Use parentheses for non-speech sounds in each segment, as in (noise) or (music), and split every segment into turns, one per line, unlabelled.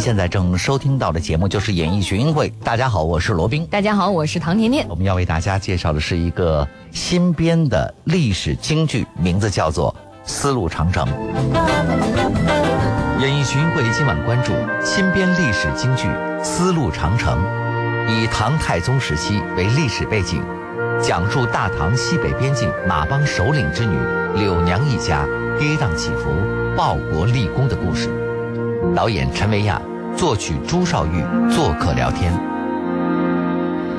您现在正收听到的节目就是演艺群英会。大家好，我是罗宾。
大家好，我是唐甜甜。
我们要为大家介绍的是一个新编的历史京剧，名字叫做《丝路长城》。演艺群英会今晚关注新编历史京剧《丝路长城》，以唐太宗时期为历史背景，讲述大唐西北边境马帮首领之女柳娘一家跌宕起伏、报国立功的故事。导演陈维亚，作曲朱少玉，做客聊天。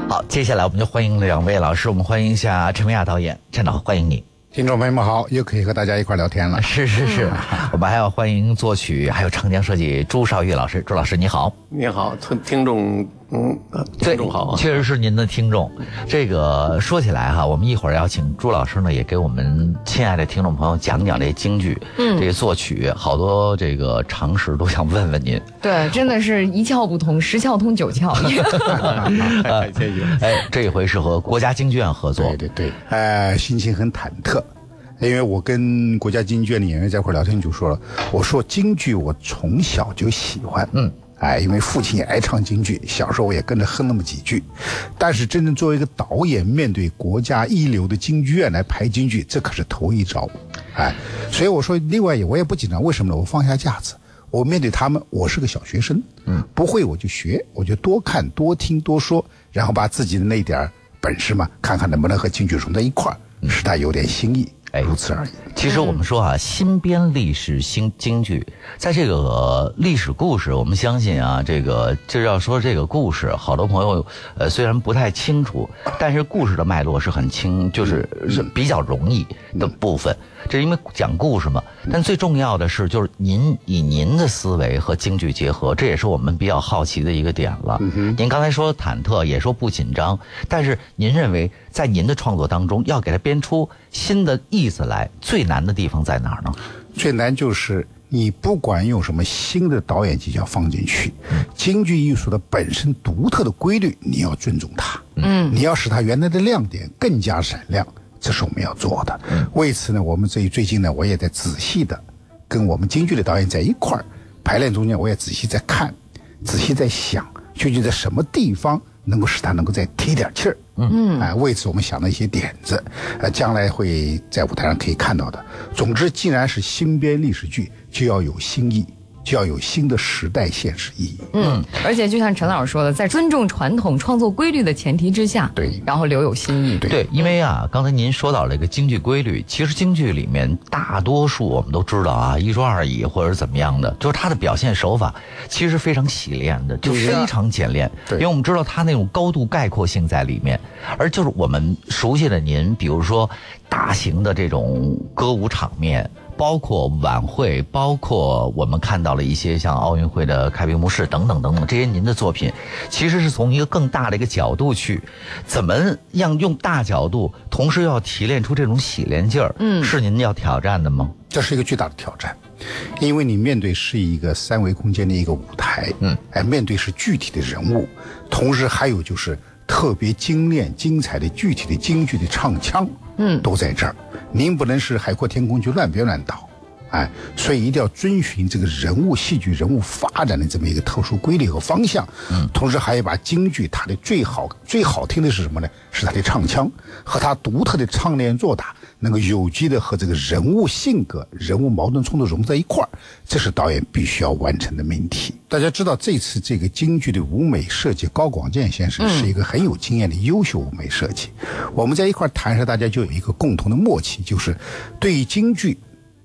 好，接下来我们就欢迎两位老师，我们欢迎一下陈维亚导演，陈导，欢迎你。
听众朋友们好，又可以和大家一块聊天了。
是是是，(laughs) 我们还要欢迎作曲还有长江设计朱少玉老师，朱老师你好。
你好，听听众，嗯，听众好，
确实是您的听众。这个说起来哈，我们一会儿要请朱老师呢，也给我们亲爱的听众朋友讲讲这京剧，嗯，这个作曲好多这个常识都想问问您。
对，真的是一窍不通，十窍通九窍。(laughs)
哎，这一回是和国家京剧院合作，
对对对，哎，心情很忐忑，因为我跟国家京剧院的演员在一块聊天就说了，我说京剧我从小就喜欢，嗯，哎，因为父亲也爱唱京剧，小时候我也跟着哼那么几句，但是真正作为一个导演，面对国家一流的京剧院来排京剧，这可是头一招，哎，所以我说，另外也我也不紧张，为什么呢？我放下架子。我面对他们，我是个小学生，嗯，不会我就学，我就多看多听多说，然后把自己的那点本事嘛，看看能不能和京剧融在一块儿，使他有点新意，哎，如此而已。
其实我们说啊，新编历史新京剧，在这个历史故事，我们相信啊，这个就要说这个故事，好多朋友呃虽然不太清楚，但是故事的脉络是很清，就是是比较容易的部分。这是因为讲故事嘛，但最重要的是，就是您以您的思维和京剧结合，这也是我们比较好奇的一个点了。您刚才说忐忑，也说不紧张，但是您认为在您的创作当中，要给它编出新的意思来，最难的地方在哪儿呢？
最难就是你不管用什么新的导演技巧放进去，京剧艺术的本身独特的规律，你要尊重它。嗯，你要使它原来的亮点更加闪亮。这是我们要做的。为此呢，我们这最近呢，我也在仔细的跟我们京剧的导演在一块儿排练中间，我也仔细在看，仔细在想，究竟在什么地方能够使他能够再提点气儿。嗯，哎，为此我们想了一些点子，呃，将来会在舞台上可以看到的。总之，既然是新编历史剧，就要有新意。就要有新的时代现实意义。
嗯，而且就像陈老师说的，在尊重传统创作规律的前提之下，
对，
然后留有新意。
对，因为啊，刚才您说到了一个京剧规律，其实京剧里面大多数我们都知道啊，一桌二椅或者怎么样的，就是它的表现手法其实非常洗练的，就非常简练。
对，
因为我们知道它那种高度概括性在里面，而就是我们熟悉的您，比如说大型的这种歌舞场面。包括晚会，包括我们看到了一些像奥运会的开闭幕式等等等等，这些您的作品，其实是从一个更大的一个角度去，怎么样用大角度，同时要提炼出这种洗练劲儿，嗯，是您要挑战的吗？
这是一个巨大的挑战，因为你面对是一个三维空间的一个舞台，嗯，哎，面对是具体的人物，同时还有就是特别精炼精彩的具体的京剧的唱腔，嗯，都在这儿。您不能是海阔天空就乱编乱导，哎，所以一定要遵循这个人物戏剧人物发展的这么一个特殊规律和方向。嗯，同时还要把京剧它的最好最好听的是什么呢？是它的唱腔和它独特的唱念做打，能够有机的和这个人物性格、人物矛盾冲突融在一块儿，这是导演必须要完成的命题。大家知道，这次这个京剧的舞美设计，高广建先生是一个很有经验的优秀舞美设计。我们在一块儿谈时，大家就有一个共同的默契，就是对于京剧。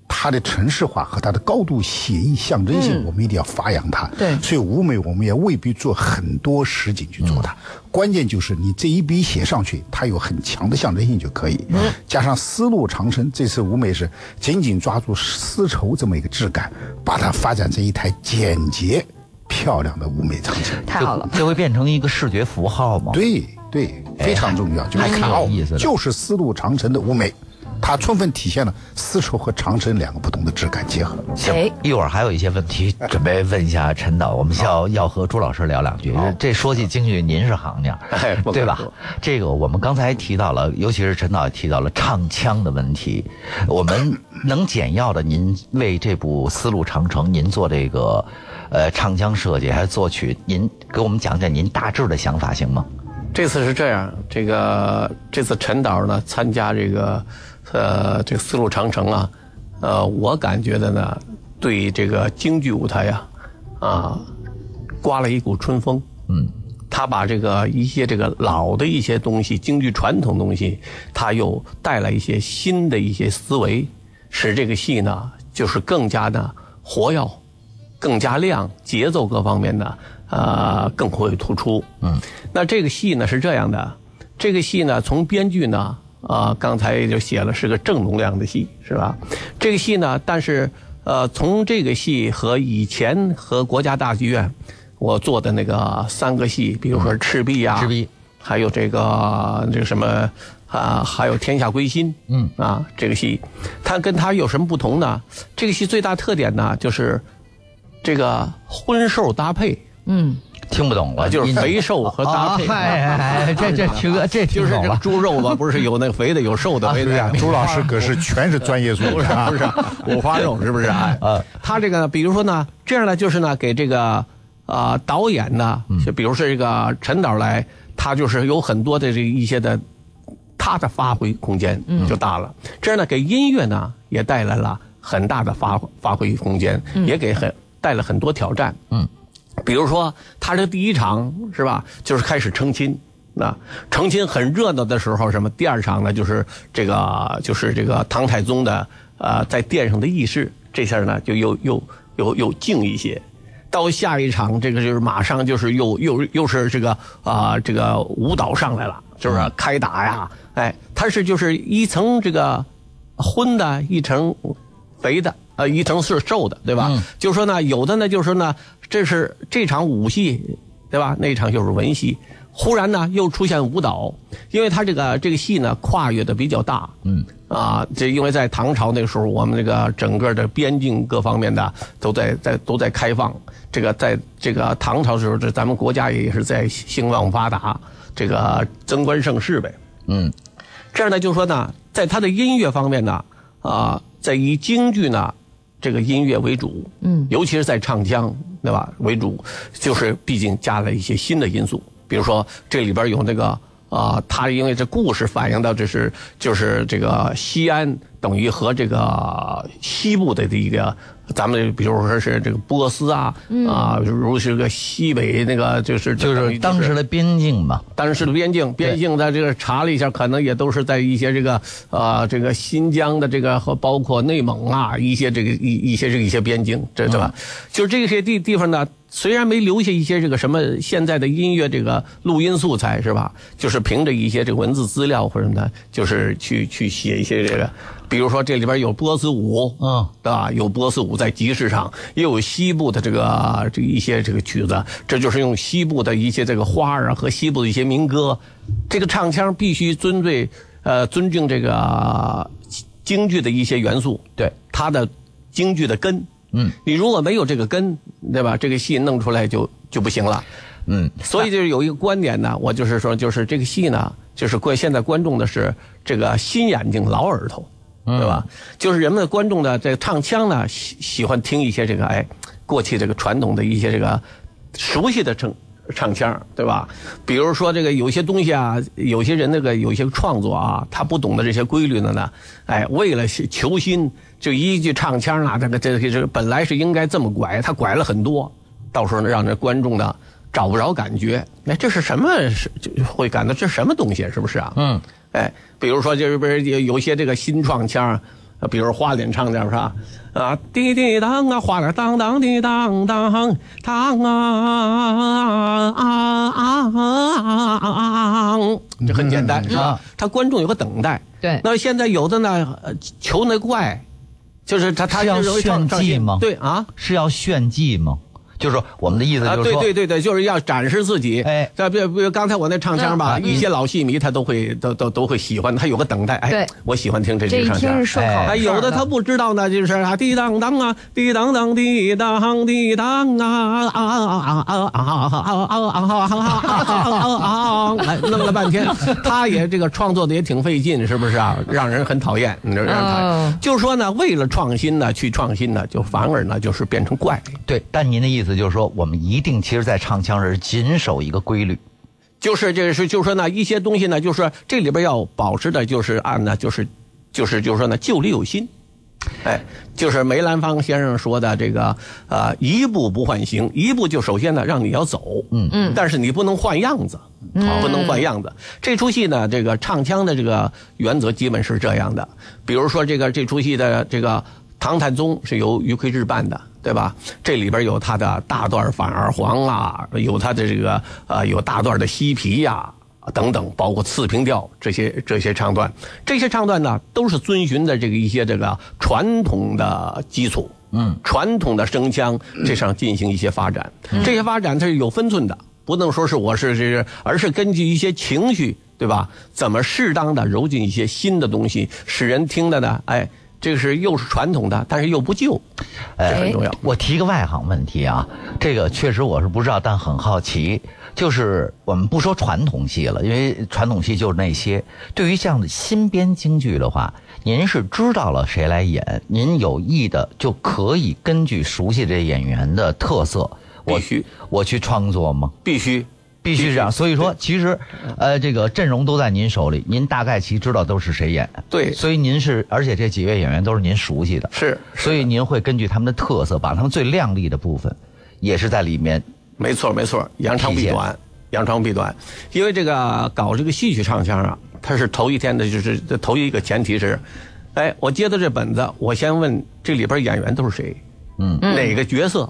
它的城市化和它的高度写意象征性，我们一定要发扬它。
对，
所以舞美我们也未必做很多实景去做它，关键就是你这一笔写上去，它有很强的象征性就可以。嗯，加上丝路长城，这次舞美是紧紧抓住丝绸这么一个质感，把它发展成一台简洁漂亮的舞美长城。
太好了，
这会变成一个视觉符号吗？
对对，非常重要。就看哦，就是丝路长城的舞美。它充分体现了丝绸和长城两个不同的质感结合。
行
哎，
一会儿还有一些问题准备问一下陈导，我们要要和朱老师聊两句。这说起京剧，您是行家 (laughs) 对吧？这个我们刚才提到了，尤其是陈导也提到了唱腔的问题。我们能简要的，您为这部《丝路长城》您做这个呃唱腔设计还是作曲，您给我们讲讲您大致的想法行吗？
这次是这样，这个这次陈导呢参加这个，呃，这个丝路长城啊，呃，我感觉的呢，对这个京剧舞台呀、啊，刮了一股春风。
嗯，
他把这个一些这个老的一些东西，京剧传统东西，他又带来一些新的一些思维，使这个戏呢，就是更加的活跃，更加亮，节奏各方面呢，呃，更会突出。嗯，那这个戏呢是这样的，这个戏呢从编剧呢，啊、刚才也就写了是个正能量的戏，是吧？这个戏呢，但是呃，从这个戏和以前和国家大剧院我做的那个三个戏，比如说《赤壁》呀，
赤壁，
还有这个这个什么啊，还有《天下归心》，
嗯
啊，这个戏，它跟它有什么不同呢？这个戏最大特点呢，就是这个荤瘦搭配，
嗯，
听不懂了，
啊，就是肥瘦和搭配。
啊嗨嗨嗨这这 (laughs) 听这
就是这
听懂了。
猪肉吧，不是有那肥的，有瘦的，肥的。
啊朱老师可是全是专业术语啊！
不是五花肉，是不是？哎，他这个呢，比如说呢，这样呢，就是呢，给这个啊导演呢，就比如说这个陈导来，他就是有很多的这一些的他的发挥空间就大了。这样呢，给音乐呢也带来了很大的发发挥空间，也给很带了很多挑战。
嗯，
比如说他这第一场是吧，就是开始成亲。那成亲很热闹的时候，什么？第二场呢，就是这个，就是这个唐太宗的呃，在殿上的议事，这下呢就又又又又静一些。到下一场，这个就是马上就是又又又是这个啊、这个舞蹈上来了，是不是？开打呀，哎，他是就是一层这个荤的，一层肥的，呃，一层是瘦的，对吧？就说呢，有的呢，就是说呢，这是这场武戏，对吧？那场就是文戏。忽然呢，又出现舞蹈，因为他这个这个戏呢跨越的比较大，嗯啊，这因为在唐朝那个时候，我们这个整个的边境各方面的都在在都在开放，这个在这个唐朝的时候，这咱们国家也是在兴旺发达，这个增官盛世呗，
嗯，
这样呢，就是说呢，在他的音乐方面呢，啊，在以京剧呢这个音乐为主，嗯，尤其是在唱腔，对吧？为主，就是毕竟加了一些新的因素，比如说这里边有那个啊，他因为这故事反映到这是就是这个西安等于和这个西部的这个。咱们比如说是这个波斯啊，啊，如是个西北那个就是
就是当时的边境吧，
当时的边境，边境在这个查了一下，可能也都是在一些这个呃这个新疆的这个和包括内蒙啊一些这个一一些这个一些边境，这对吧？就是这些地地方呢，虽然没留下一些这个什么现在的音乐这个录音素材是吧？就是凭着一些这个文字资料或者什么的，就是去去写一些这个，比如说这里边有波斯舞，
嗯，
对吧？有波斯舞在集市上，也有西部的这个这一些这个曲子，这就是用西部的一些这个花儿啊和西部的一些民歌，这个唱腔必须尊对呃尊敬这个京剧的一些元素，
对
它的京剧的根。
嗯，
你如果没有这个根，对吧？这个戏弄出来就就不行了。
嗯，
所以就是有一个观点呢，我就是说，就是这个戏呢，就是观现在观众的是这个新眼睛老耳朵，对吧？就是人们的观众呢，这个唱腔呢喜喜欢听一些这个哎过去这个传统的一些这个熟悉的唱唱腔，对吧？比如说这个有些东西啊，有些人那个有些创作啊，他不懂得这些规律的呢，哎，为了求新，就一句唱腔啊，这个这个这个本来是应该这么拐，他拐了很多，到时候呢让这观众呢。找不着感觉，哎，这是什么？是就会感到这是什么东西？是不是啊？
嗯，
哎，比如说就是不是有有些这个新创腔，呃比如花脸唱的是吧？啊，滴滴当啊，花脸当当滴当当当啊啊啊啊啊！这很简单是吧？他观众有个等待。
对
那现在有的呢，呃求那怪，就是他他
是要炫技吗
对啊，
是要炫技吗？就是说我们的意思
啊，
就是说，
对对对对，就是要展示自己。
哎
这比如比如刚才我那唱腔吧，
嗯
一些老戏迷他都会都都都会喜欢，他有个等待。哎，我喜欢听这
这一
句唱腔
听是。顺口
哎
哎，有的他不知道呢，就是啊，滴当当啊，滴当当，滴当滴当啊啊啊啊啊啊啊啊啊！来弄了半天，他也这个创作的也挺费劲，是不是啊？让人很讨厌，你知道让人讨
哦
厌。就是说呢，为了创新呢，去创新呢，就反而呢就是变成怪。
对，但您的意思就是说，我们一定其实，在唱腔时谨守一个规律。
就是这个是，就是说呢，一些东西呢，就是这里边要保持的，就是按呢，就是，就是就是说呢，旧里有新，哎，就是梅兰芳先生说的这个，呃，一步不换形，一步就首先呢让你要走，嗯嗯，但是你不能换样子，不能换样子。这出戏呢，这个唱腔的这个原则基本是这样的，比如说这个这出戏的这个。唐太宗是由于魁智扮的，对吧？这里边有他的大段反二黄啊，有他的这个呃，有大段的西皮呀、等等，包括次平调这些这些唱段，这些唱段呢，都是遵循的这个一些这个传统的基础，嗯，传统的声腔这上进行一些发展，这些发展它是有分寸的，不能说是我是这是，而是根据一些情绪，对吧？怎么适当的揉进一些新的东西，使人听的呢？哎。这个是又是传统的，但是又不旧，哎很重要。
我提个外行问题啊，这个确实我是不知道，但很好奇。就是我们不说传统戏了，因为传统戏就是那些。对于这样的新编京剧的话，您是知道了谁来演，您有意的就可以根据熟悉这演员的特色，我
必须
我去创作吗？
必须
必须是这样。所以说，其实，呃，这个阵容都在您手里，您大概其知道都是谁演。
对
所以您是，而且这几位演员都是您熟悉的，
是
所以您会根据他们的特色，把他们最亮丽的部分，也是在里面。
没错没错，扬长避短，扬长避短。因为这个搞这个戏曲唱腔啊，它是头一天的，就是头一个前提是，哎，我接到这本子，我先问这里边演员都是谁，
嗯，
哪个角色，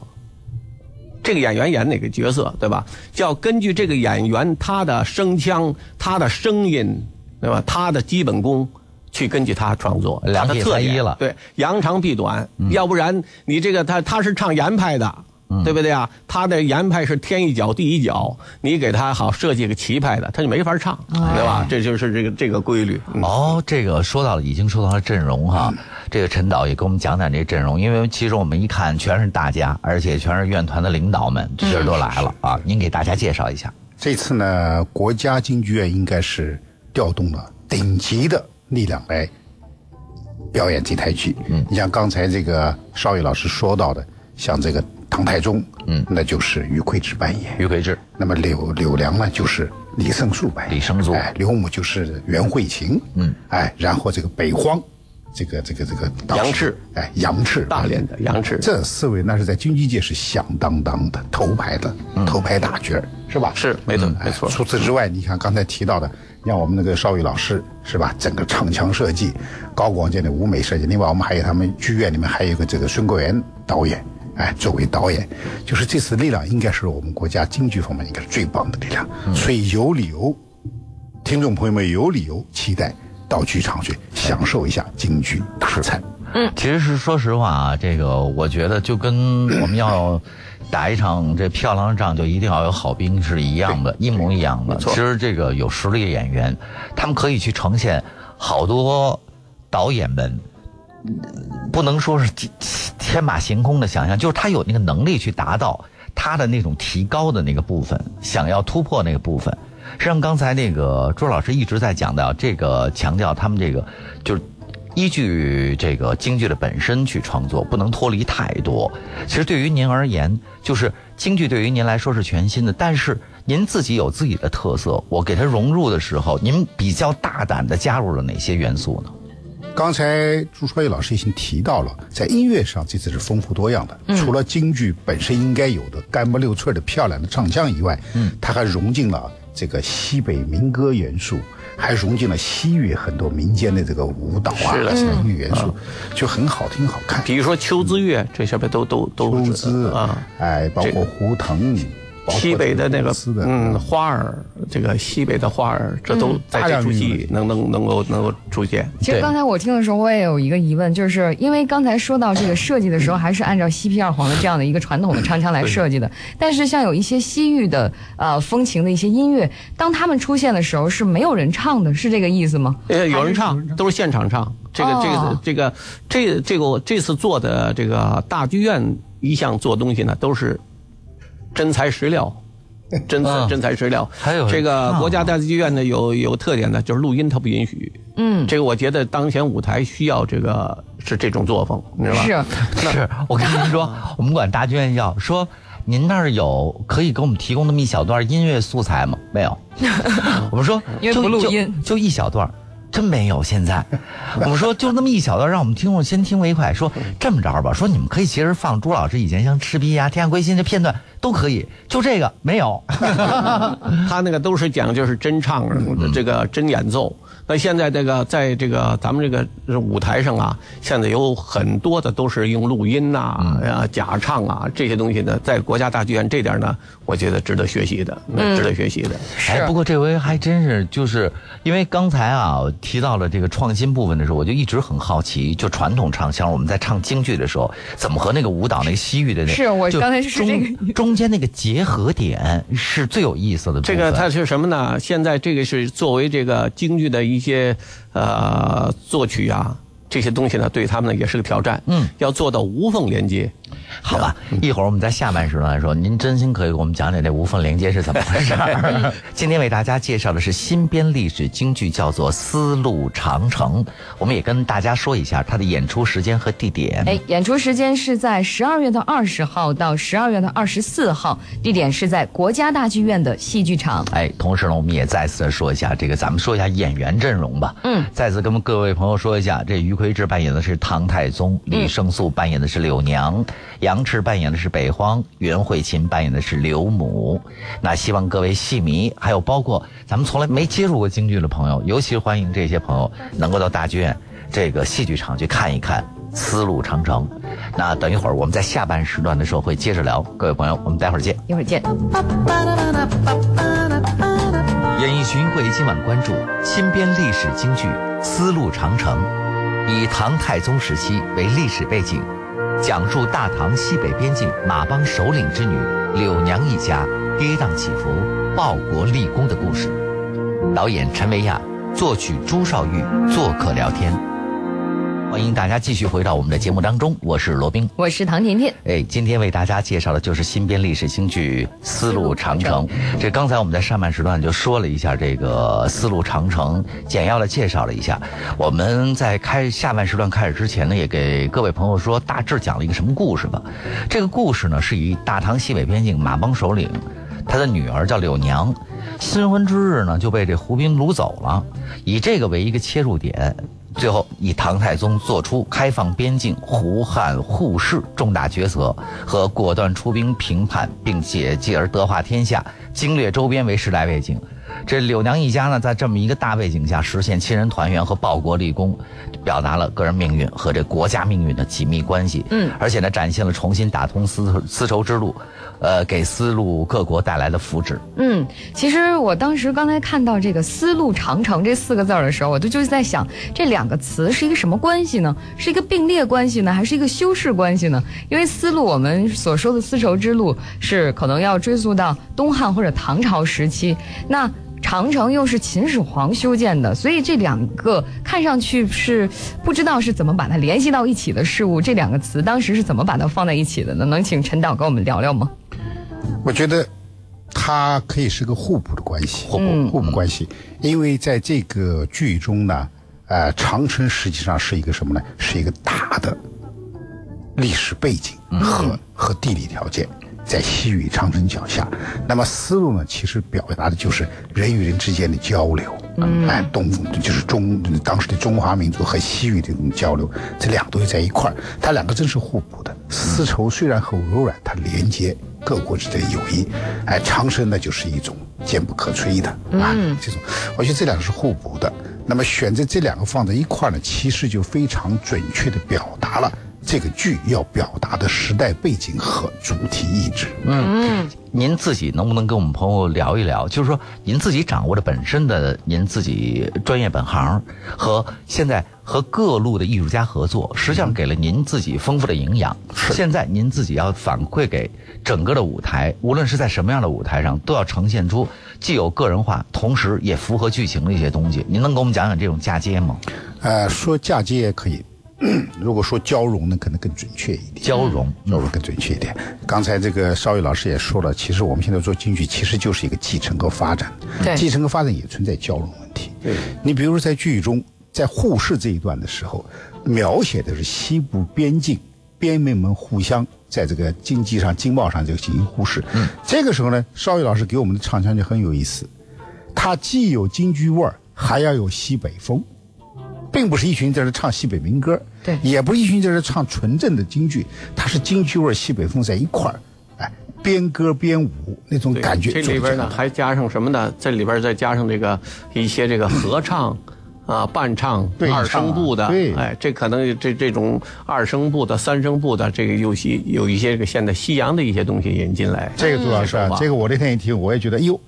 这个演员演哪个角色，对吧？就要根据这个演员他的声腔、他的声音，对吧？他的基本功。去根据他创作，
两
他的特点
体裁衣了
对，扬长避短，要不然你这个他他是唱严派的，对不对啊？他的严派是天一脚地一脚，你给他好设计个棋派的，他就没法唱，对吧？这就是这个这个规律。嗯
哦，这个说到了，已经说到了阵容哈。这个陈导也给我们讲讲这阵容，因为其实我们一看全是大家，而且全是院团的领导们，这都来了啊。您给大家介绍一下。
这次呢，国家京剧院应该是调动了顶级的力量来表演这台剧。嗯，你像刚才这个邵宇老师说到的，像这个唐太宗，嗯，那就是于魁智扮演。
于魁智，
那么柳柳良呢，就是李胜素扮演。
李胜素
哎，刘母就是袁慧琴。嗯，哎，然后这个北荒，这个这个这个
杨赤，
哎，杨赤
大连的杨赤
这四位那是在京剧界是响当当的头牌的、头牌大角儿，是吧？
是没错没错
哎除此之外，你看刚才提到的，像我们那个邵宇老师是吧？整个唱腔设计、高广建的舞美设计，另外我们还有他们剧院里面还有一个这个孙国元导演，哎，作为导演，就是这次力量应该是我们国家京剧方面应该是最棒的力量，所以有理由，听众朋友们有理由期待到剧场去享受一下京剧大餐。
其实是说实话啊，这个我觉得就跟我们要打一场这漂亮的仗，就一定要有好兵是一样的，一模一样的。其实这个有实力的演员，他们可以去呈现好多导演们。不能说是天天马行空的想象，就是他有那个能力去达到他的那种提高的那个部分，想要突破那个部分。实际上，刚才那个朱老师一直在讲到这个，强调他们这个就是依据这个京剧的本身去创作，不能脱离太多。其实对于您而言，就是京剧对于您来说是全新的，但是您自己有自己的特色。我给它融入的时候，您比较大胆的加入了哪些元素呢？
刚才朱超越老师已经提到了，在音乐上这次是丰富多样的。除了京剧本身应该有的干不溜脆的漂亮的唱腔以外，嗯，它还融进了这个西北民歌元素，还融进了西域很多民间的这个舞蹈啊、
是的
音乐元素，就很好听好看。
比如说秋之月，这下边都都都
秋姿
啊，
哎，包括胡腾，
西北的那个
的
嗯花儿，这个西北的花儿，这都在这出戏能能能够能够出现。
其实刚才我听的时候，我也有一个疑问，就是因为刚才说到这个设计的时候，还是按照西皮二黄的这样的一个传统的唱腔来设计的。但是像有一些西域的呃风情的一些音乐，当他们出现的时候是没有人唱的，是这个意思吗？
呃，有人唱，都是现场唱。这个这个这个这这个我这次做的这个大剧院一向做东西呢，都是真材实料。真
嗯
真材实料，
还有
这个国家大剧院呢有有特点呢，就是录音它不允许。
嗯，
这个我觉得当前舞台需要这个是这种作风，你知道吧？
是。
是我跟您说，(laughs) 我们管大剧院要说，您那儿有可以给我们提供那么一小段音乐素材吗？没有。(laughs) 我们说
因为不录音
就一小段。真没有，现在 (laughs) 我们说就那么一小段，让我们听众先听为快。说这么着吧，说你们可以其实放朱老师以前像《赤壁》呀、《天下归心》这片段都可以，就这个没有。(laughs)
他那个都是讲就是真唱，这个真演奏。那现在这个在这个咱们这个舞台上啊，现在有很多的都是用录音呐、啊、假唱啊这些东西呢，在国家大剧院这点呢，我觉得值得学习的，那值得学习的。
哎，不过这回还真是，就是因为刚才啊提到了这个创新部分的时候，我就一直很好奇，就传统唱腔，我们在唱京剧的时候，怎么和那个舞蹈那个西域的那
是我刚才是
中
这个
中间那个结合点是最有意思的。
这个它是什么呢？现在这个是作为这个京剧的一些呃作曲啊。这些东西呢，对他们呢也是个挑战。
嗯，
要做到无缝连接。
好吧，一会儿我们在下半时段来说，您真心可以给我们讲讲这无缝连接是怎么回事儿。今天为大家介绍的是新编历史京剧，叫做《丝路长城》。我们也跟大家说一下它的演出时间和地点。
哎，演出时间是在十二月的二十号到十二月的二十四号，地点是在国家大剧院的戏剧场。
哎，同时呢，我们也再次地说一下这个，咱们说一下演员阵容吧。
嗯，
再次跟各位朋友说一下，这于魁智扮演的是唐太宗，李胜素扮演的是柳娘，杨赤扮演的是北荒，袁慧琴扮演的是刘母。那希望各位戏迷，还有包括咱们从来没接触过京剧的朋友，尤其欢迎这些朋友能够到大剧院这个戏剧场去看一看《丝路长城》。那等一会儿我们在下半时段的时候会接着聊，各位朋友，我们待会儿见。
一会儿见。
演艺巡会今晚关注新编历史京剧《丝路长城》，以唐太宗时期为历史背景，讲述大唐西北边境马帮首领之女柳娘一家跌宕起伏、报国立功的故事。导演陈维亚，作曲朱少玉，做客聊天。欢迎大家继续回到我们的节目当中，我是罗宾。
我是唐甜甜。
哎，今天为大家介绍的就是新编历史新剧《丝路长城》。这刚才我们在上半时段就说了一下这个《丝路长城》，简要的介绍了一下。我们在开下半时段开始之前呢，也给各位朋友说大致讲了一个什么故事吧。这个故事呢，是以大唐西北边境马帮首领，他的女儿叫柳娘，新婚之日呢就被这胡兵掳走了，以这个为一个切入点。最后以唐太宗做出开放边境、胡汉互市重大抉择和果断出兵平叛，并且继而德化天下、经略周边为时代背景。这柳娘一家呢，在这么一个大背景下，实现亲人团圆和报国立功，表达了个人命运和这国家命运的紧密关系。
嗯，
而且呢，展现了重新打通丝丝绸之路，呃，给丝路各国带来的福祉。
嗯，其实我当时刚才看到这个“丝路长城”这四个字儿的时候，我就就是在想，这两个词是一个什么关系呢？是一个并列关系呢，还是一个修饰关系呢？因为丝路，我们所说的丝绸之路，是可能要追溯到东汉或者唐朝时期。那长城又是秦始皇修建的，所以这两个看上去是不知道是怎么把它联系到一起的事物，这两个词当时是怎么把它放在一起的呢？能请陈导跟我们聊聊吗？
我觉得它可以是个互补的关系，互补互补关系，因为在这个剧中呢，呃，长城实际上是一个什么呢？是一个大的历史背景和、和地理条件。在西域长城脚下，那么丝路呢，其实表达的就是人与人之间的交流，嗯，哎，东就是中当时的中华民族和西域的这种交流，这两个东西在一块儿，它两个真是互补的。丝绸虽然很柔软，它连接各国之间的友谊，哎，长生呢就是一种坚不可摧的啊，这种，我觉得这两个是互补的。那么选择这两个放在一块儿呢，其实就非常准确的表达了这个剧要表达的时代背景和主题意志。
嗯您自己能不能跟我们朋友聊一聊？就是说，您自己掌握的本身的您自己专业本行和现在和各路的艺术家合作，实际上给了您自己丰富的营养。是现在您自己要反馈给整个的舞台，无论是在什么样的舞台上，都要呈现出既有个人化，同时也符合剧情的一些东西。您能给我们讲讲这种嫁接吗？
呃，说嫁接也可以，(clears throat) 如果说交融呢，可能更准确一点。
交融，
交融更准确一点。刚才这个邵宇老师也说了，其实我们现在做京剧，其实就是一个继承和发展。
对
继承和发展也存在交融问题。
对，
你比如说在剧中，在互市这一段的时候，描写的是西部边境边民们互相在这个经济上、经贸上这个进行互市。嗯，这个时候呢，邵宇老师给我们的唱腔就很有意思，它既有京剧味儿，还要有西北风。并不是一群在这唱西北民歌，
对
也不是一群在这唱纯正的京剧，它是京剧味儿、西北风在一块儿，哎，边歌边舞那种感觉。
这里边呢还加上什么呢？这里边再加上这个一些这个合唱。(laughs) 啊，伴唱
对
二声部的，
对
哎，这可能这这种二声部的、三声部的，这个有些有一些这个现在西洋的一些东西引进来。
这个朱老师啊这个我那天一听，我也觉得，哎呦，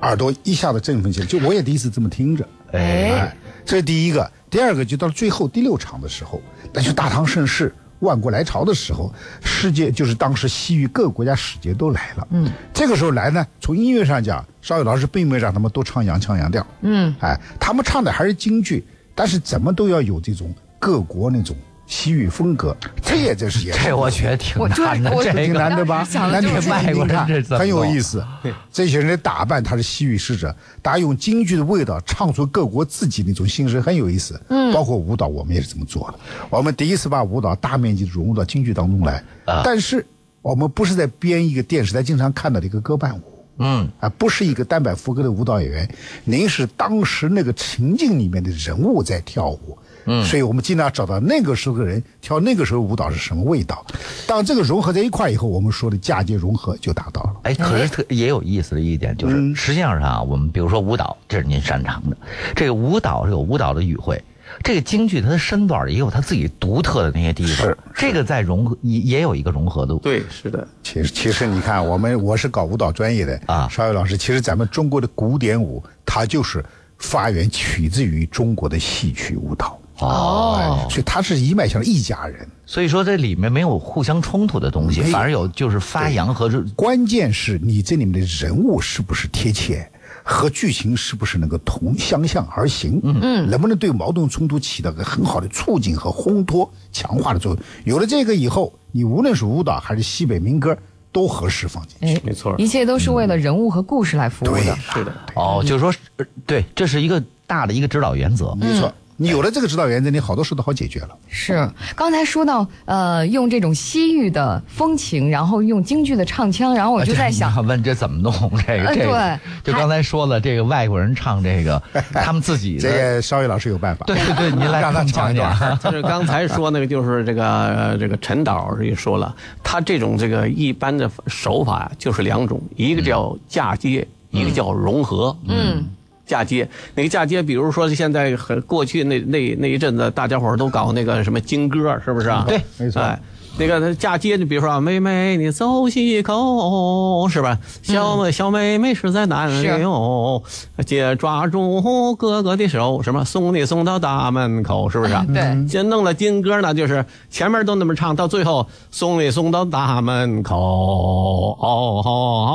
耳朵一下子振奋起来，就我也第一次这么听着。
哎，
这是第一个。第二个，就到了最后第六场的时候，那就大唐盛世、万国来朝的时候，世界就是当时西域各个国家使节都来了。嗯，这个时候来呢，从音乐上讲，邵雨老师并没有让他们都唱洋腔洋调。嗯，哎，他们唱的还是京剧，但是怎么都要有这种各国那种西域风格。这也这是也是
这我觉得挺难的，
我
这个
挺难的吧那你
就是
注意
外国人
听看很有意思。这些人的打扮，他是西域使者，大家用京剧的味道唱出各国自己那种心声，很有意思。嗯，包括舞蹈，我们也是这么做的。我们第一次把舞蹈大面积融入到京剧当中来，但是我们不是在编一个电视台经常看到的一个歌伴舞。
嗯，
啊，不是一个单板副歌的舞蹈演员，您是当时那个情境里面的人物在跳舞。嗯，所以我们尽量找到那个时候的人跳那个时候舞蹈是什么味道。当这个融合在一块以后，我们说的嫁接融合就达到了。
哎，可是特也有意思的一点就是，
嗯
实际上啊，我们比如说舞蹈，这是您擅长的，这个舞蹈是有舞蹈的语汇。这个京剧它的身段也有它自己独特的那些地方，
是
这个在融合也也有一个融合度。
对，是的，
其实，其实你看，我们我是搞舞蹈专业的
啊
邵伟老师，其实咱们中国的古典舞，它就是发源取自于中国的戏曲舞蹈。
哦
哎，所以他是一脉相承，一家人。
所以说这里面没有互相冲突的东西，反而有就是发扬和这
关键是你这里面的人物是不是贴切，和剧情是不是能够同相向而行，嗯嗯，能不能对矛盾冲突起到个很好的促进和烘托、强化的作用？有了这个以后，你无论是舞蹈还是西北民歌，都合适放进去。
哎，
没错
一切都是为了人物和故事来服务
对
的。
是的。
哦，就是说，呃对，这是一个大的一个指导原则。
没错，你有了这个指导原则，你好多事都好解决了。
是，刚才说到呃，用这种西域的风情，然后用京剧的唱腔，然后我就在想，
啊问这怎么弄？(laughs) 这个
呃
这个，
对
就刚才说了，这个外国人唱这个，(laughs) 他们自己 (laughs)
这，个邵宇老师有办法。
对对对，您来
让他
讲
唱一段
讲。
就是刚才说那个，就是这个呃这个陈导也说了，他这种这个一般的手法就是两种，一个叫嫁接，一个叫融合。嗯。嫁接，那个嫁接，比如说现在很过去那那那一阵子，大家伙儿都搞那个什么京歌，是不是啊？
对
没错
哎，那个他嫁接，你比如说啊，妹妹你走西口，是吧？小、小妹妹实在难留，姐抓住哥哥的手，什么送你送到大门口，是不是啊？
对
这弄了京歌呢，就是前面都那么唱，到最后送你送到大门口，哦哦哦哦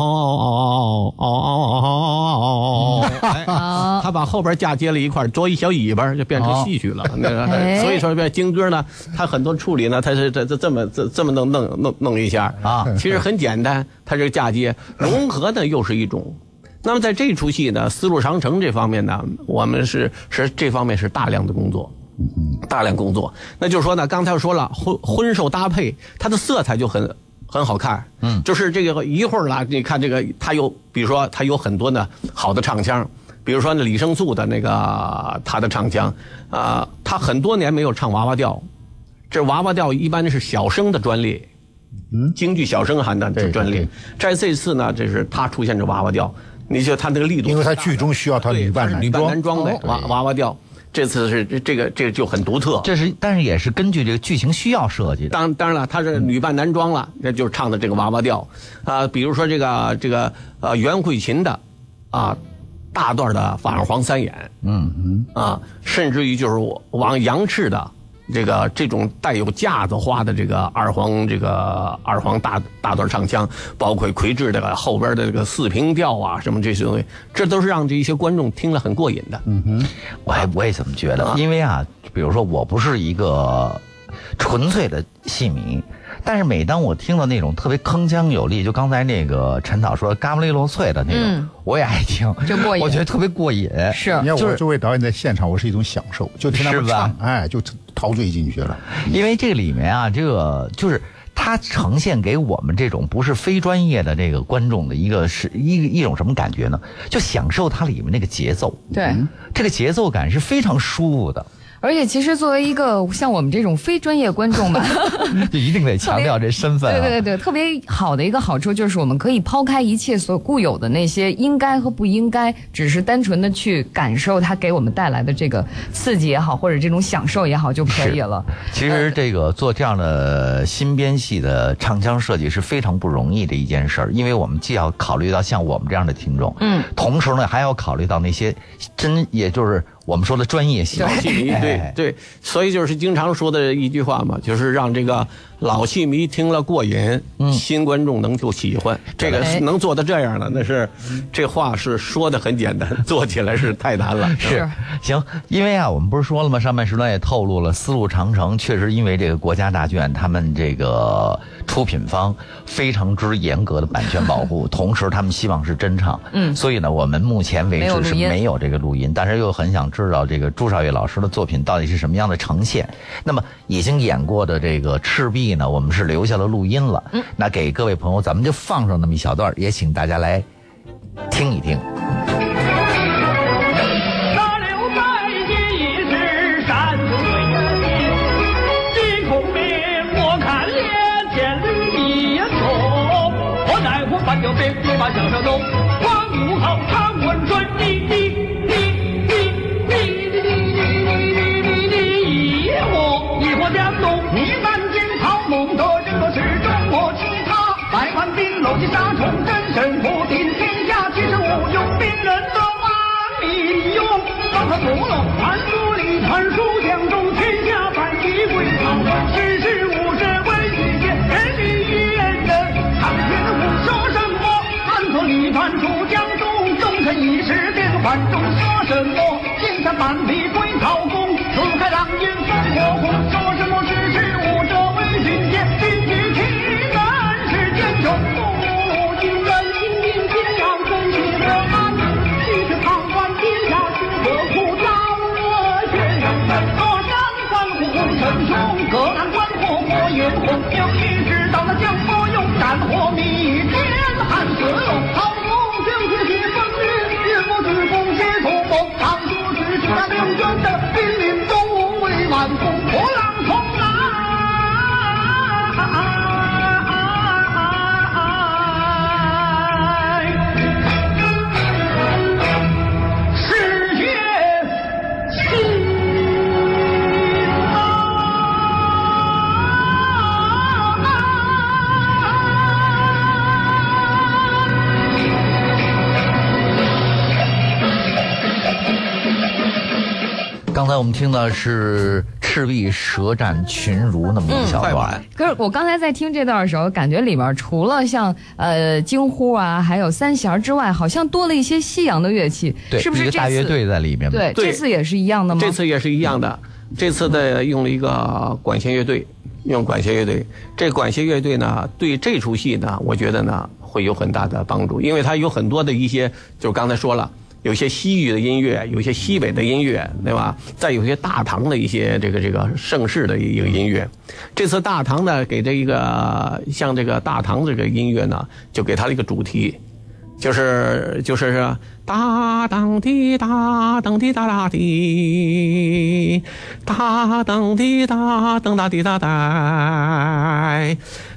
哦哦哦哦哦，哎，他把后边嫁接了一块儿，捉一小尾巴，就变成戏曲了。那个，
哎
所以说这京歌呢，它很多处理呢，它是这这这么这这么弄弄弄弄一下
啊
其实很简单，它这个嫁接融合呢又是一种。那么在这出戏呢，丝路长城这方面呢，我们是是这方面是大量的工作。大量工作，那就是说呢，刚才说了婚婚寿搭配，它的色彩就很很好看，嗯，就是这个一会儿啦，你看这个，他有，比如说他有很多呢好的唱腔，比如说那李胜素的那个他的唱腔，啊、他很多年没有唱娃娃调，这娃娃调一般是小生的专利，嗯，京剧小生喊的
这
专利，在这次呢，这是他出现这娃娃调，你就他那个力度
因为他剧中需要他
对
女扮
女扮
装
男装的
哦。
娃娃娃调。这次是这这个这个就很独特。
这是，但是也是根据这个剧情需要设计的。
当当然了，他是女扮男装了，那就是唱的这个娃娃调啊、比如说这个这个呃袁慧琴的啊大段的法上黄三眼，
嗯嗯，
啊，甚至于就是我王杨赤的这个这种带有架子花的这个二黄这个二黄大大段唱腔，包括魁智这个后边的这个四平调啊，什么这些东西，这都是让这些观众听了很过瘾的。嗯哼，
我还我也这么觉得，因为啊，比如说我不是一个纯粹的戏迷。但是每当我听到那种特别铿锵有力，就刚才那个陈导说嘎巴利落脆的那种，
嗯
我也爱听，
就过瘾
我觉得特别过瘾。
是
你看
就是
我作为导演在现场，我是一种享受，就听他们
是吧
唱，哎，就陶醉进去了。
因为这个里面啊，这个就是它呈现给我们这种不是非专业的这个观众的一个是一一种什么感觉呢？就享受它里面那个节奏，
对。
这个节奏感是非常舒服的，
而且其实作为一个像我们这种非专业观众吧，(laughs)
就一定得强调这身份、啊。
对对对，特别好的一个好处就是我们可以抛开一切所固有的那些应该和不应该，只是单纯的去感受它给我们带来的这个刺激也好，或者这种享受也好就可以了。
其实这个做这样的新编戏的唱腔设计是非常不容易的一件事儿，因为我们既要考虑到像我们这样的听众，
嗯，
同时呢还要考虑到那些真也就是我们说的专业性。
对
对，所以就是经常说的一句话嘛，就是让这个老戏迷听了过瘾，新观众能就喜欢。这个能做到这样的，那是这话是说的很简单，(laughs) 做起来是太难了。
是
行，因为啊，我们不是说了吗？上半时段也透露了，《丝路长城》确实因为这个国家大剧院他们这个出品方非常之严格的版权保护，(laughs) 同时他们希望是真唱，
嗯
所以呢，我们目前为止是
没有
这个录音，但是又很想知道这个朱少爷老师的作品到底是什么样的呈现。那么已经演过的这个《赤壁》那我们是留下了录音了，那给各位朋友，咱们就放上那么一小段，也请大家来听一听。
大刘拜是山，孔明我看脸浅绿衣丛，我乃我半条鞭，一把小刀走，夸武好，唱文你一。杀虫真神不定天下，七十五用兵人的万民勇，包括部落传书里传书江中，天下百地归朝官，世事无事为世界，人民一人人，苍天无说什么，安托里传出江东，忠臣一时变幻中说什么，金山万里归曹公，楚开狼烟烽火红，
刚才我们听到的是赤壁舌战群儒那么一小段
可是我刚才在听这段的时候，感觉里面除了像呃京呼啊，还有三弦之外，好像多了一些西洋的乐器，
对，
是不是这
一个大乐？队在里面？
对，这次也是一样的吗？
这次也是一样的，这次的用了一个管弦乐队，用管弦乐队。这管弦乐队呢，对这出戏呢，我觉得呢会有很大的帮助，因为它有很多的一些，就刚才说了。有些西域的音乐，有些西北的音乐，对吧？再有些大唐的一些这个这个盛世的一个音乐。这次大唐呢，给这一个像这个大唐这个音乐呢，就给它了一个主题，就是就是是哒当滴哒当滴哒哒滴，哒当滴哒当哒滴哒哒，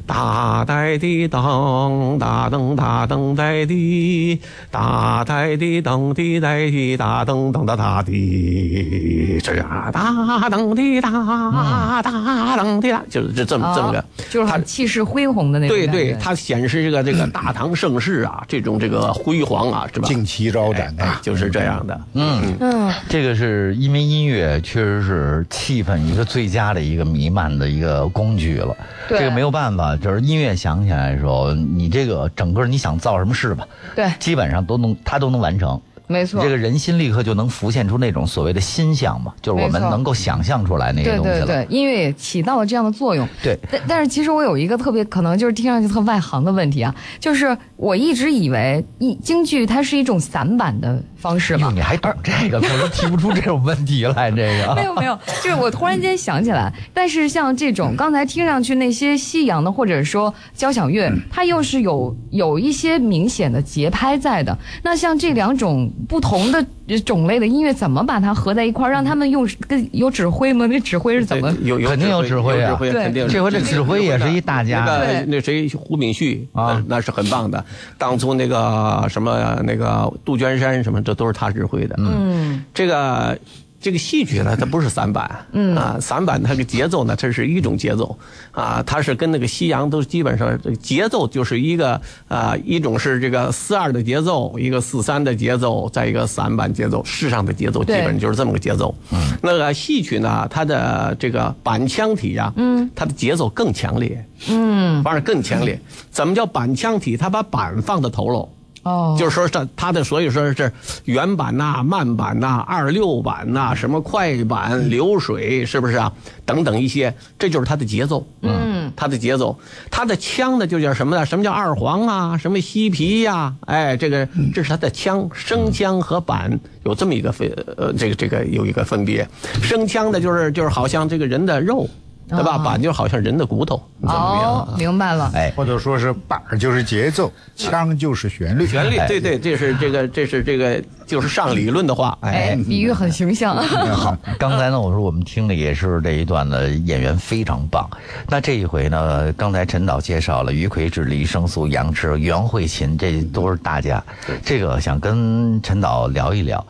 哒哒在的当，大噔大噔在的，大在的噔的在的，大噔噔哒哒的，这样，大噔的哒，大噔的哒，就是这这么这么个，
就是
它
很气势恢宏的那种
对对，
感觉
它显示这个这个大唐盛世啊，这种这个辉煌啊，是吧？
旌旗招展，
就是这样的。
嗯，
嗯，
这个是因为音乐确实是气氛一个最佳的一个弥漫的一个工具了。这个没有办法，就是音乐响起来的时候，你这个整个你想造什么事吧，
对，
基本上都能他都能完成。
没错，
这个人心立刻就能浮现出那种所谓的心象嘛，就是我们能够想象出来那个
对
东西了。
对对，音乐也起到了这样的作用。
对
但但是其实我有一个特别可能就是听上去特外行的问题啊，就是我一直以为一京剧它是一种散板的方式嘛，。
你还懂这个，可能提不出这种问题来，这个 (laughs)
没有没有，就是我突然间想起来，但是像这种刚才听上去那些西洋的或者说交响乐，它又是有有一些明显的节拍在的。那像这两种不同的种类的音乐，怎么把它合在一块儿，让他们用跟有指挥吗？那指挥是怎么？
有有
肯定有指挥啊
有指挥
对
肯定是
这回这指挥也是一大家
那个那谁胡炳旭
啊
那那是很棒的。当初那个什么那个杜鹃山什么，这都是他指挥的。
嗯，
这个这个戏曲呢，它不是散板，嗯啊，散板它的节奏呢，它是一种节奏啊，它是跟那个西洋都基本上节奏就是一个啊，一种是这个四二的节奏，一个四三的节奏，再一个散板节奏，世上的节奏基本就是这么个节奏。嗯，那个戏曲呢，它的这个板腔体呀、嗯，它的节奏更强烈，嗯，反而更强烈。怎么叫板腔体？它把板放在头喽。
哦，
就是说这它的所以说是原版呐、慢版呐、二六版呐、什么快板、流水，是不是啊？等等一些，这就是它的节奏。嗯，它的节奏，它的腔呢就叫什么呢？什么叫二黄啊？什么西皮呀、哎，这个这是它的腔，声腔和板有这么一个分呃，这个这个有一个分别。声腔呢就是就是好像这个人的肉，对吧？
啊
板就好像人的骨头，怎么样
哦
啊？，
明白了。
哎，
或者说是板就是节奏，腔就是旋律。
旋律，对对，这是这个这是这个就是上理论的话，
哎，比喻很形象。
好，(laughs) 刚才呢，我说我们听的也是这一段的演员非常棒。那这一回呢，刚才陈导介绍了于魁智、李生素、杨志、袁慧琴，这都是大家。这个想跟陈导聊一聊。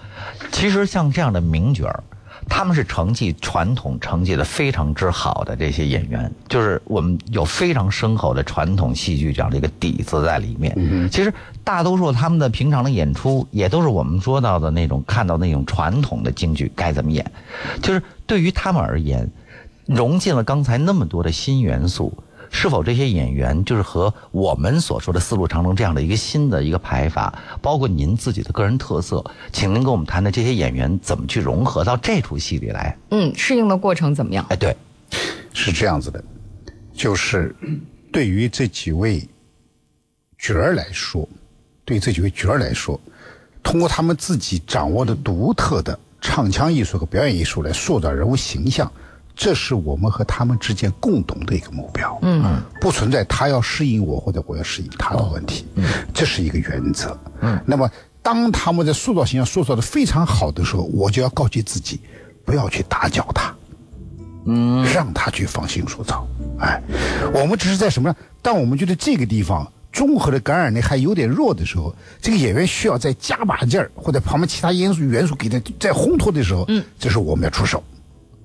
其实像这样的名角儿。他们是成绩传统成绩的非常之好的这些演员，就是我们有非常深厚的传统戏剧这样的一个底子在里面。其实大多数他们的平常的演出，也都是我们说到的那种看到那种传统的京剧该怎么演。就是对于他们而言，融进了刚才那么多的新元素，是否这些演员就是和我们所说的四路长城这样的一个新的一个排法，包括您自己的个人特色，请您跟我们谈谈这些演员怎么去融合到这出戏里来？
嗯，适应的过程怎么样？
哎，对，
是这样子的，就是对于这几位角儿来说，对这几位角儿来说，通过他们自己掌握的独特的唱腔艺术和表演艺术来塑造人物形象，这是我们和他们之间共同的一个目标。嗯，不存在他要适应我或者我要适应他的问题，嗯，这是一个原则。嗯，那么当他们在塑造形象塑造的非常好的时候，我就要告诫自己，不要去打搅他。嗯，让他去放心塑造。哎，我们只是在什么呢？当我们觉得这个地方综合的感染力还有点弱的时候，这个演员需要再加把劲儿，或者旁边其他因素元素给他再烘托的时候，嗯，这时候我们要出手，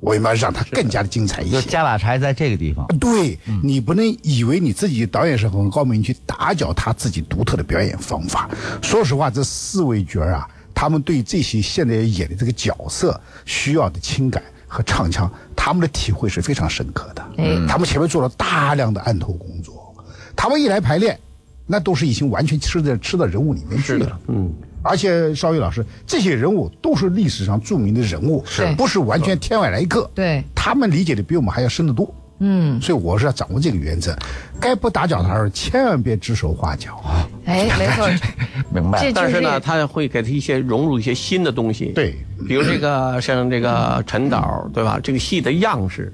我们要让他更加的精彩一
就
些。
加把柴在这个地方。
对你不能以为你自己导演是很高明，去打搅他自己独特的表演方法。说实话，这四位角儿啊，他们对这些现在演的这个角色需要的情感和唱腔，他们的体会是非常深刻的。
嗯
他们前面做了大量的案头工作，他们一来排练，那都是已经完全吃在吃到人物里面去了。
嗯。
而且邵宇老师，这些人物都是历史上著名的人物，
是
不是完全天外来客？
对
他们理解的比我们还要深得多。嗯，所以我是要掌握这个原则，该不打搅的时候，千万别指手画脚啊。
哎，没错，(laughs)
明白
这
但是呢，他会给他一些融入一些新的东西。
对，
比如这个像这个陈导，对吧？这个戏的样式，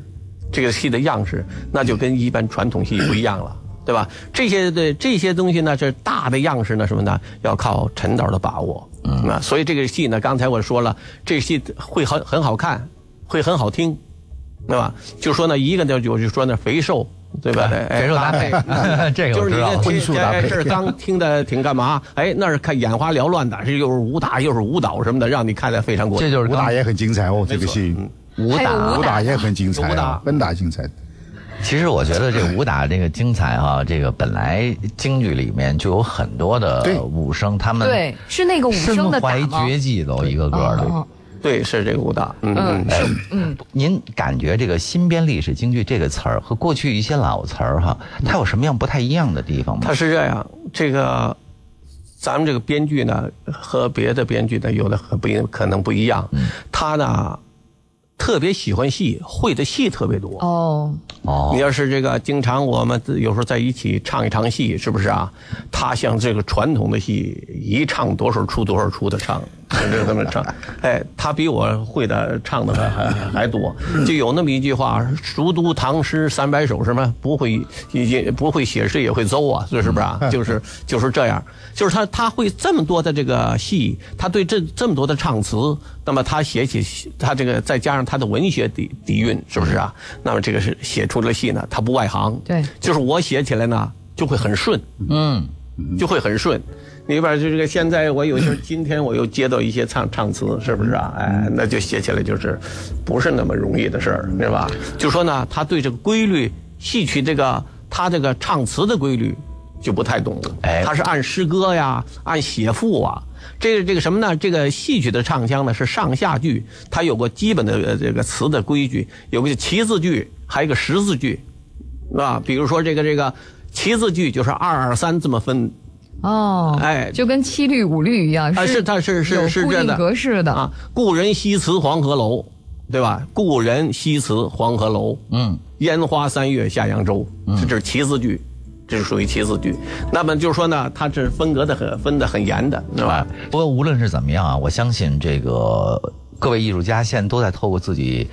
这个戏的样式，那就跟一般传统戏不一样了。对吧？这些的这些东西呢，是大的样式呢，什么呢？要靠陈导的把握。嗯啊，所以这个戏呢，刚才我说了，这戏会很很好看，会很好听，对吧？就说呢，一个呢，我就说呢，肥瘦对吧？(laughs)
肥瘦搭配，(laughs) 这个
就是你这
我知道了。
荤素搭配
这刚 (laughs) 听的挺干嘛？哎，那是看眼花缭乱的，这又是武打又是舞蹈什么的，让你看的非常过瘾。
这就是
武打也很精彩哦，这个戏
武打
武打
也很精彩
武打
啊，奔打精彩。
其实我觉得这武打这个精彩哈、这个本来京剧里面就有很多的武生，他们
对，是那个武
身
生的
怀？绝技都一个个的。
哦
对，是这个武打。嗯嗯，
哎，您感觉这个新编历史京剧这个词儿和过去一些老词儿哈，它有什么样不太一样的地方吗？
它是这样，这个咱们这个编剧呢和别的编剧呢有的很不一可能不一样。他呢特别喜欢戏，会的戏特别多。
哦，
哦
你，要是这个经常我们有时候在一起唱一场戏，是不是啊？他像这个传统的戏，一唱多少出多少出的唱，就这么唱。哎，他比我会的唱的还还还多。就有那么一句话：“熟读唐诗三百首，什么不会也不会写诗也会奏啊，这是不是啊？(laughs) 就是就是这样，就是他他会这么多的这个戏，他对这这么多的唱词，那么他写起他这个再加上他的文学底底蕴，是不是啊？那么这个是写出了戏呢，他不外行，
对
就是我写起来呢就会很顺，
嗯，
就会很顺。你比方就这个，现在我有些今天我又接到一些唱唱词，是不是啊？哎，那就写起来就是不是那么容易的事儿，对吧？就说呢，他对这个规律戏曲这个他这个唱词的规律就不太懂了，
哎
他是按诗歌呀，按写赋啊。这个这个什么呢？这个戏曲的唱腔呢是上下句，它有个基本的呃这个词的规矩，有个齐字句，还有一个十字句，是吧？比如说这个这个齐字句就是二二三这么分，
哦，
哎
就跟七律五律一样，
啊，是它是是
有固定
是这的
格式的
啊。故人西辞黄鹤楼，对吧？故人西辞黄鹤楼，
嗯，
烟花三月下扬州，这这是齐字句，这是属于其字句。那么就是说呢，它是分隔的很分的很严的，是吧？
不过无论是怎么样啊，我相信这个各位艺术家现在都在透过自己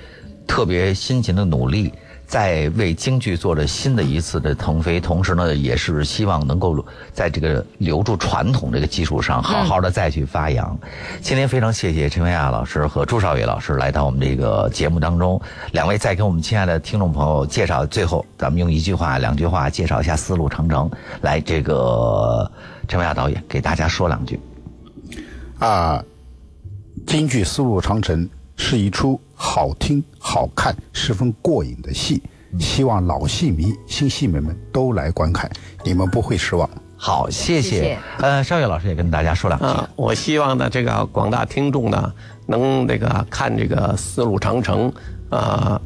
特别辛勤的努力，在为京剧做着新的一次的腾飞，同时呢，也是希望能够在这个留住传统这个基础上，好好的再去发扬。今天非常谢谢陈文亚老师和朱少伟老师来到我们这个节目当中，两位再给我们亲爱的听众朋友介绍，最后咱们用一句话、两句话介绍一下《丝路长城》，来，这个陈文亚导演给大家说两句。
啊，京剧《丝路长城》是一出好听、好看、十分过瘾的戏，希望老戏迷、新戏迷们都来观看，你们不会失望。
好，谢
谢谢
呃，邵岳老师也跟大家说两句。
啊，我希望呢，这个广大听众呢，能这个看这个《丝路长城》啊，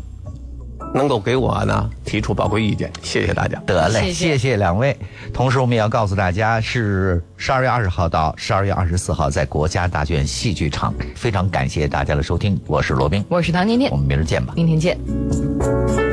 能够给我呢提出宝贵意见，谢谢大家。
得嘞，
谢谢
两位。同时，我们也要告诉大家，是十二月二十号到十二月二十四号在国家大剧院戏剧场。非常感谢大家的收听，我是罗宾，
我是唐念念
我，们明儿见吧。
明天见。